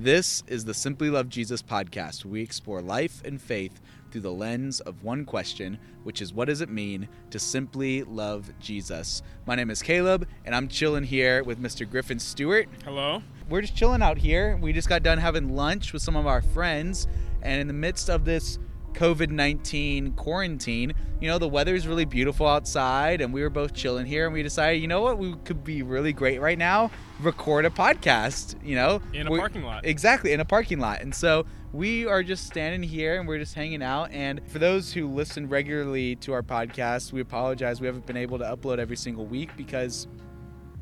This is the Simply Love Jesus podcast. We explore life and faith through the lens of one question, which is what does it mean to simply love Jesus? My name is Caleb, and I'm chilling here with Mr. Griffin Stewart. Hello. We're just chilling out here. We just got done having lunch with some of our friends, and in the midst of this COVID 19 quarantine, you know, the weather's really beautiful outside, and we were both chilling here, and we decided, you know what, we could be really great right now? Record a podcast, you know? In a We're- parking lot. Exactly, in a parking lot. And so we are just standing here and we're just hanging out. And for those who listen regularly to our podcast, we apologize. We haven't been able to upload every single week because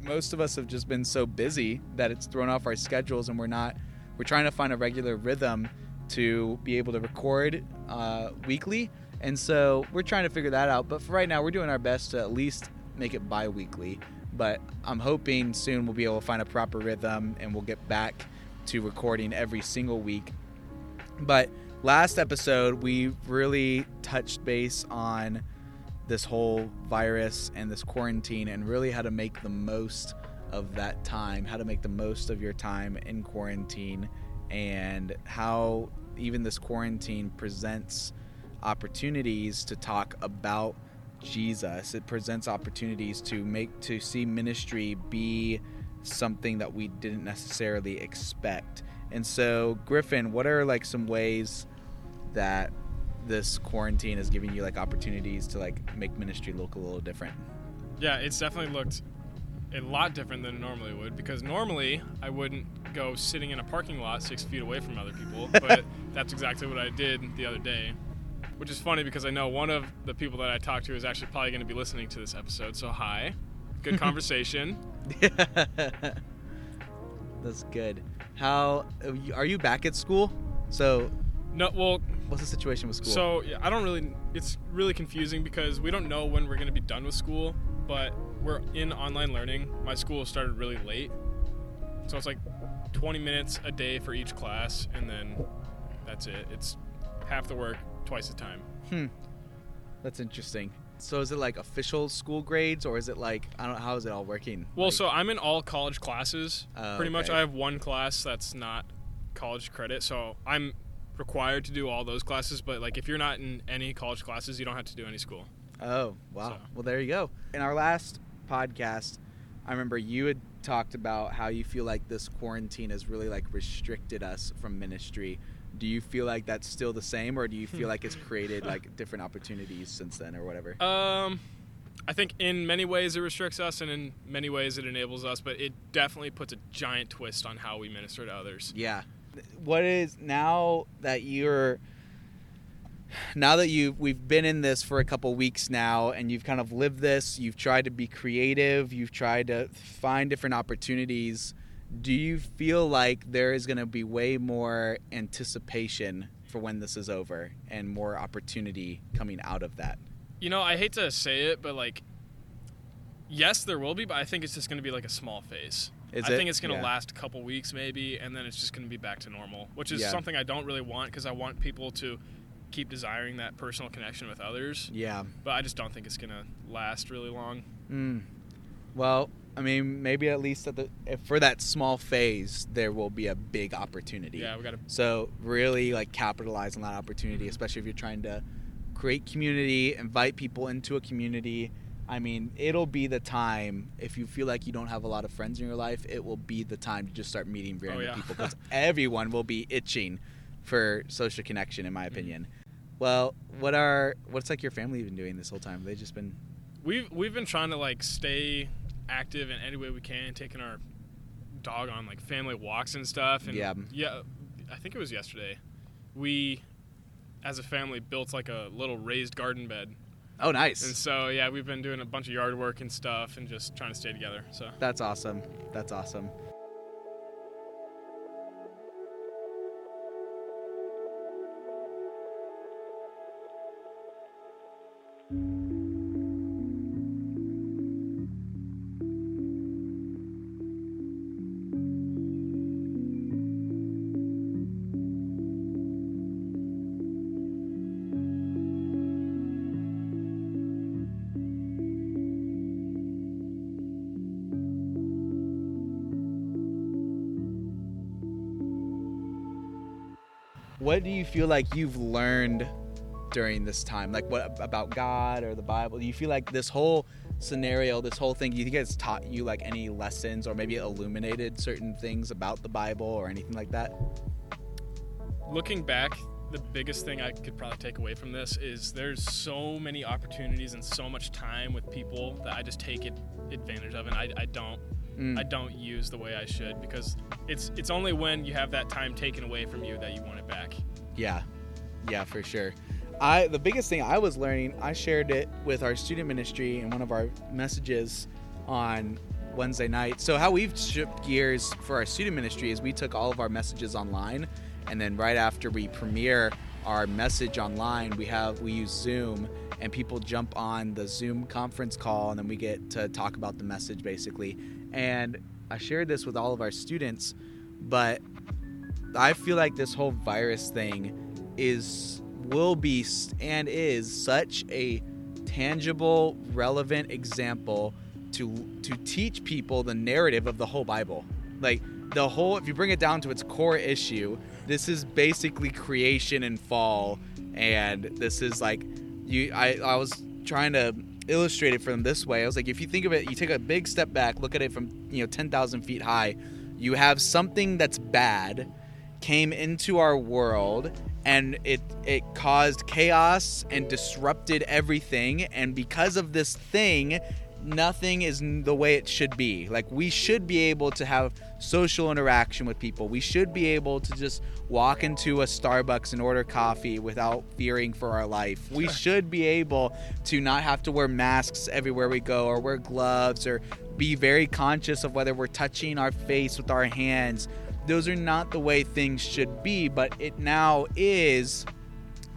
most of us have just been so busy that it's thrown off our schedules and we're not, we're trying to find a regular rhythm to be able to record uh, weekly. And so we're trying to figure that out. But for right now, we're doing our best to at least make it bi weekly. But I'm hoping soon we'll be able to find a proper rhythm and we'll get back to recording every single week. But last episode, we really touched base on this whole virus and this quarantine and really how to make the most of that time, how to make the most of your time in quarantine, and how even this quarantine presents opportunities to talk about Jesus. It presents opportunities to make to see ministry be something that we didn't necessarily expect. And so, Griffin, what are like some ways that this quarantine is giving you like opportunities to like make ministry look a little different? Yeah, it's definitely looked a lot different than it normally would because normally I wouldn't go sitting in a parking lot six feet away from other people, but that's exactly what I did the other day. Which is funny because I know one of the people that I talked to is actually probably going to be listening to this episode. So, hi. Good conversation. That's good. How are you back at school? So, No, well, what's the situation with school? So yeah, I don't really. It's really confusing because we don't know when we're going to be done with school, but we're in online learning. My school started really late, so it's like 20 minutes a day for each class, and then that's it. It's half the work, twice the time. Hmm. That's interesting. So is it like official school grades or is it like I don't know how is it all working? Well, Like- so I'm in all college classes. Oh, Pretty much. I have one class that's not college credit, so I'm required to do all those classes. But like, if you're not in any college classes, you don't have to do any school. Oh, wow. So- Well, there you go. In our last podcast, I remember you had talked about how you feel like this quarantine has really like restricted us from ministry. Do you feel like that's still the same or do you feel like it's created like different opportunities since then or whatever? Um, I think in many ways it restricts us, and in many ways it enables us. But it definitely puts a giant twist on how we minister to others. Yeah. What is now that you're now that you we've been in this for a couple weeks now and you've kind of lived this, you've tried to be creative, you've tried to find different opportunities. Do you feel like there is going to be way more anticipation for when this is over and more opportunity coming out of that? You know, I hate to say it, but like, yes, there will be, but I think it's just going to be like a small phase. Is I it? think it's going to Yeah. last a couple weeks maybe, and then it's just going to be back to normal, which is Yeah. something I don't really want because I want people to keep desiring that personal connection with others. Yeah. But I just don't think it's to last really long. Mm. Well, I mean, maybe at least at the if for that small phase, there will be a big opportunity. Yeah, we got to. So really, like capitalize on that opportunity, especially if you're trying to create community, invite people into a community. I mean, it'll be the time if you feel like you don't have a lot of friends in your life. It will be the time to just start meeting random yeah. people because everyone will be itching for social connection, in my opinion. Well, what are what's like your family been doing this whole time? They just been We've we've been trying to like stay active in any way we can, taking our dog on like family walks and stuff. And Yeah. yeah, I think it was yesterday. We, as a family, built like a little raised garden bed, oh nice. and so yeah, we've been doing a bunch of yard work and stuff, and just trying to stay together. So That's awesome. That's awesome. What do you feel like you've learned during this time? Like what about God or the Bible? Do you feel like this whole scenario, this whole thing, you think it's taught you like any lessons or maybe illuminated certain things about the Bible or anything like that? Looking back, the biggest thing I could probably take away from this is there's so many opportunities and so much time with people that I just take advantage of, and I, I don't Mm. I don't use the way I should because it's it's only when you have that time taken away from you that you want it back. Yeah, yeah, for sure. I the biggest thing I was learning, I shared it with our student ministry in one of our messages on Wednesday night. So how we've shifted gears for our student ministry is we took all of our messages online, and then right after we premiere our message online, we have we use Zoom, and people jump on the Zoom conference call, and then we get to talk about the message basically. And I shared this with all of our students, but I feel like this whole virus thing is will be and is such a tangible, relevant example to to teach people the narrative of the whole Bible. Like the whole if you bring it down to its core issue, this is basically creation and fall and this is like you I I was trying to illustrate it for them this way. I was like if you think of it, you take a big step back, look at it from, you know, 10,000 feet high, you have something that's bad came into our world and it it caused chaos and disrupted everything and because of this thing nothing is the way it should be. Like we should be able to have social interaction with people. We should be able to just walk into a Starbucks and order coffee without fearing for our life. We should be able to not have to wear masks everywhere we go or wear gloves or be very conscious of whether we're touching our face with our hands. Those are not the way things should be, but it now is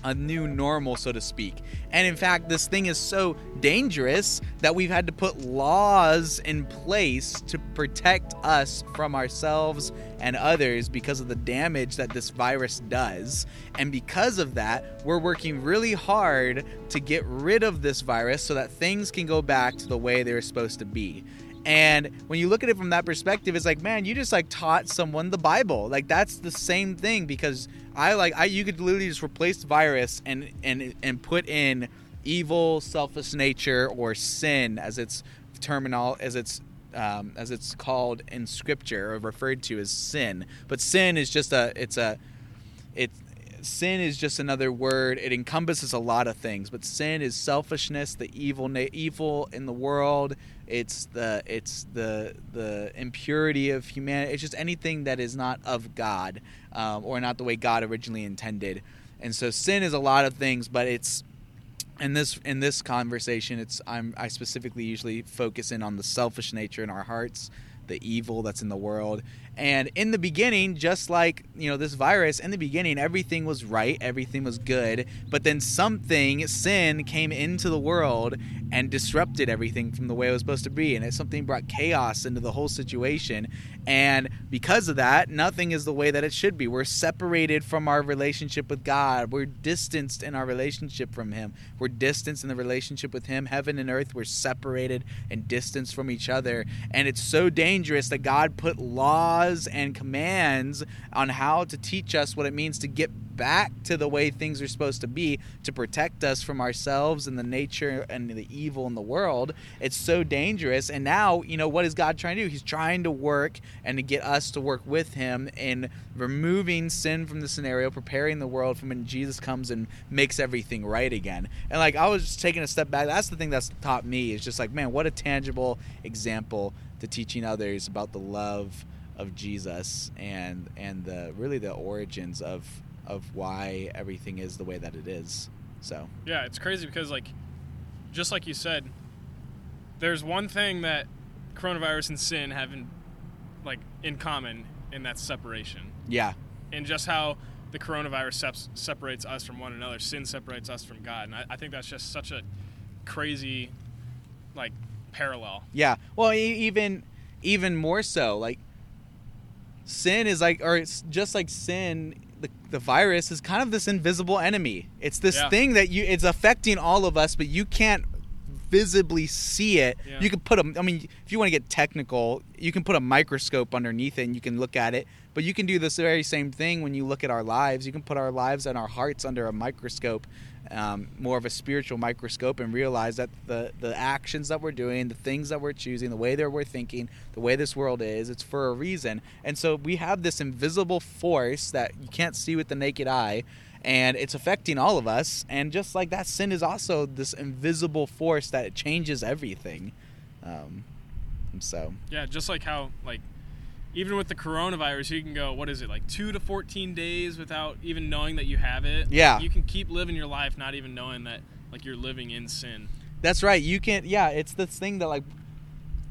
a new normal, so to speak. And in fact, this thing is so dangerous that we've had to put laws in place to protect us from ourselves and others because of the damage that this virus does. And because of that, we're working really hard to get rid of this virus so that things can go back to the way they're supposed to be. And when you look at it from that perspective, it's like, man, you just like taught someone the Bible. Like that's the same thing because I like I you could literally just replace virus and and and put in evil, selfish nature or sin as its terminal as it's um, as it's called in scripture or referred to as sin. But sin is just a it's a it sin is just another word. It encompasses a lot of things, but sin is selfishness, the evil evil in the world. It's the it's the the impurity of humanity. It's just anything that is not of God um, or not the way God originally intended. And so sin is a lot of things, but it's in this in this conversation it's I'm I specifically usually focus in on the selfish nature in our hearts, the evil that's in the world. And in the beginning, just like, you know, this virus, in the beginning everything was right, everything was good, but then something sin came into the world and disrupted everything from the way it was supposed to be and it something brought chaos into the whole situation. And because of that, nothing is the way that it should be. We're separated from our relationship with God. We're distanced in our relationship from Him. We're distanced in the relationship with Him. Heaven and earth, we're separated and distanced from each other. And it's so dangerous that God put laws and commands on how to teach us what it means to get back to the way things are supposed to be to protect us from ourselves and the nature and the evil in the world. It's so dangerous. And now, you know, what is God trying to do? He's trying to work and to get us to work with Him in removing sin from the scenario, preparing the world for when Jesus comes and makes everything right again. And like, I was just taking a step back. That's the thing that's taught me is just like, man, what a tangible example to teaching others about the love of Jesus and and the really the origins of of why everything is the way that it is. So Yeah, it's crazy because like just like you said, there's one thing that coronavirus and sin have in like in common and that's separation. yeah, And just how the coronavirus sep- separates us from one another, sin separates us from God. And I, I think that's just such a crazy like parallel. yeah. Well, e- even even more so, like sin is like, or it's just like sin. The, the virus is kind of this invisible enemy. It's this Yeah. thing that you it's affecting all of us, but you can't visibly see it. Yeah. You can put a, I mean, if you want to get technical, you can put a microscope underneath it and you can look at it. But you can do this very same thing when you look at our lives. You can put our lives and our hearts under a microscope, um, more of a spiritual microscope, and realize that the the actions that we're doing, the things that we're choosing, the way that we're thinking, the way this world is, it's for a reason. And so we have this invisible force that you can't see with the naked eye and it's affecting all of us and just like that sin is also this invisible force that changes everything um, so Yeah, just like how like even with the coronavirus, you can go what is it like two to fourteen days without even knowing that you have it. Yeah. you can keep living your life not even knowing that like you're living in sin. that's right you can't yeah it's this thing that like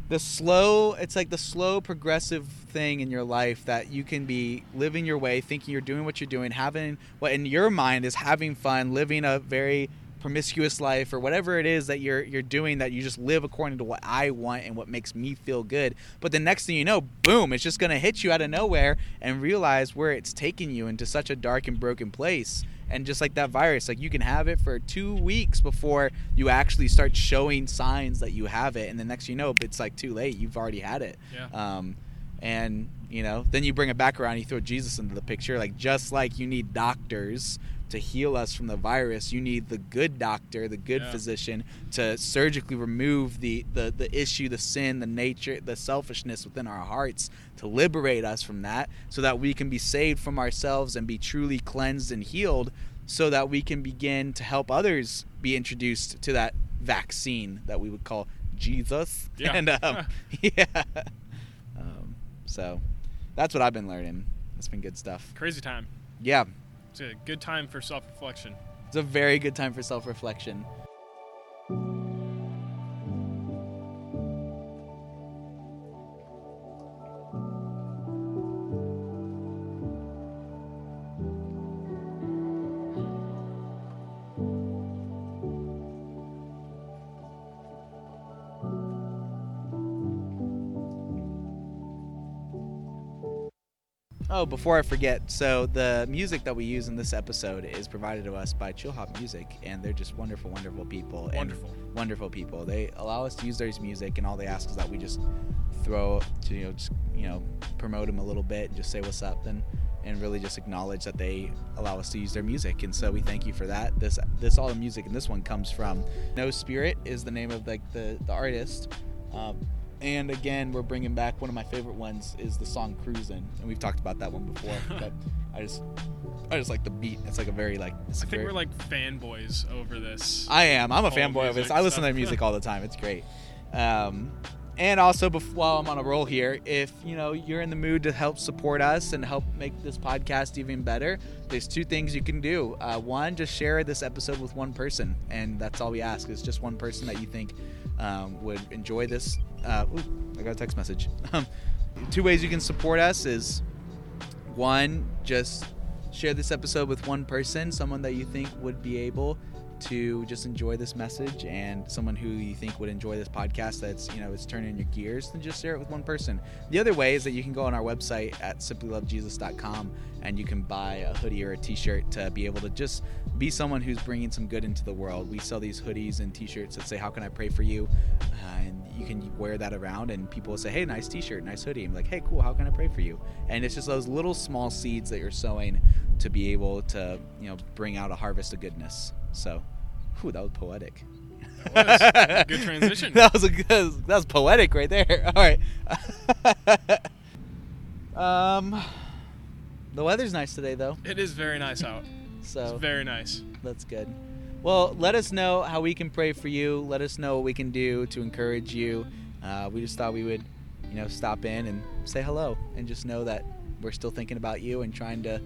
the slow it's like the slow progressive thing in your life that you can be living your way thinking you're doing what you're doing having what in your mind is having fun living a very promiscuous life or whatever it is that you're you're doing that you just live according to what I want and what makes me feel good. But the next thing you know boom it's just going to hit you out of nowhere and realize where it's taking you into such a dark and broken place. And just like that virus like you can have it for two weeks before you actually start showing signs that you have it. And the next you know it's like too late. You've already had it. Yeah. um, and you know then you bring it back around you throw jesus into the picture. Like just like you need doctors to heal us from the virus you need the good doctor the good Yeah. physician to surgically remove the, the the issue the sin the nature the selfishness within our hearts to liberate us from that so that we can be saved from ourselves and be truly cleansed and healed so that we can begin to help others be introduced to that vaccine that we would call jesus Yeah. and um, yeah um, so that's what I've been learning. It's been good stuff. Crazy time. Yeah, It's a good time for self reflection. it's a very good time for self reflection. Oh, before I forget, so the music that we use in this episode is provided to us by Chillhop Music, and they're just wonderful, wonderful people. and Wonderful. wonderful people. They allow us to use their music, and all they ask is that we just throw to you know just you know promote them a little bit, and just say what's up, and and really just acknowledge that they allow us to use their music. And so we thank you for that. This this all the music, and this one comes from No Spirit is the name of like the the artist. Um, and again, we're bringing back one of my favorite ones is the song "Cruisin'," and we've talked about that one before. but I just, I just like the beat. It's like a very like. I think very, we're like fanboys over this. I am. I'm a fanboy of this. I listen to their music all the time. It's great. Um, and also, bef- while I'm on a roll here, if you know you're in the mood to help support us and help make this podcast even better, there's two things you can do. Uh, one, just share this episode with one person, and that's all we ask. Is just one person that you think um, would enjoy this. Uh, ooh, I got a text message. Um, two ways you can support us is one, just share this episode with one person, someone that you think would be able to just enjoy this message and someone who you think would enjoy this podcast that's you know is turning your gears then just share it with one person. The other way is that you can go on our website at simplylovejesus.com and you can buy a hoodie or a t-shirt to be able to just be someone who's bringing some good into the world. We sell these hoodies and t-shirts that say how can i pray for you? Uh, and you can wear that around and people will say hey nice t-shirt nice hoodie. I'm like hey cool how can i pray for you? And it's just those little small seeds that you're sowing to be able to you know bring out a harvest of goodness so whew, that was poetic That was. Good transition. that was a good that was poetic right there all right um the weather's nice today though It is very nice out. It's so very nice. that's good. Well, let us know how we can pray for you. Let us know what we can do to encourage you. Uh, we just thought we would, you know, stop in and say hello and just know that we're still thinking about you and trying to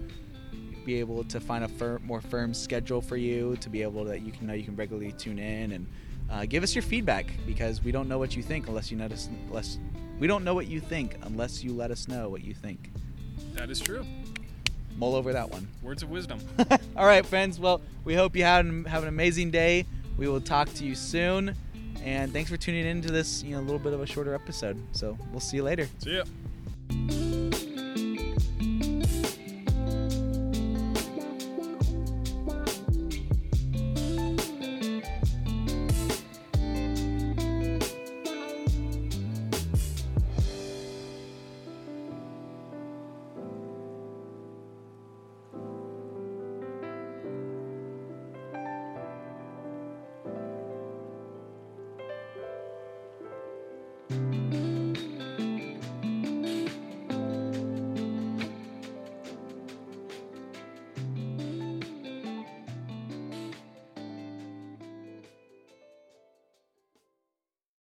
be able to find a more firm schedule for you to be able that you can know you can regularly tune in and uh, give us your feedback because we don't know what you think unless you notice unless we don't know what you think unless you let us know what you think. That is true. Mull over that one. Words of wisdom. All right, friends. Well, we hope you have an, have an amazing day. We will talk to you soon. And thanks for tuning in to this, you know, a little bit of a shorter episode. So we'll see you later. See ya.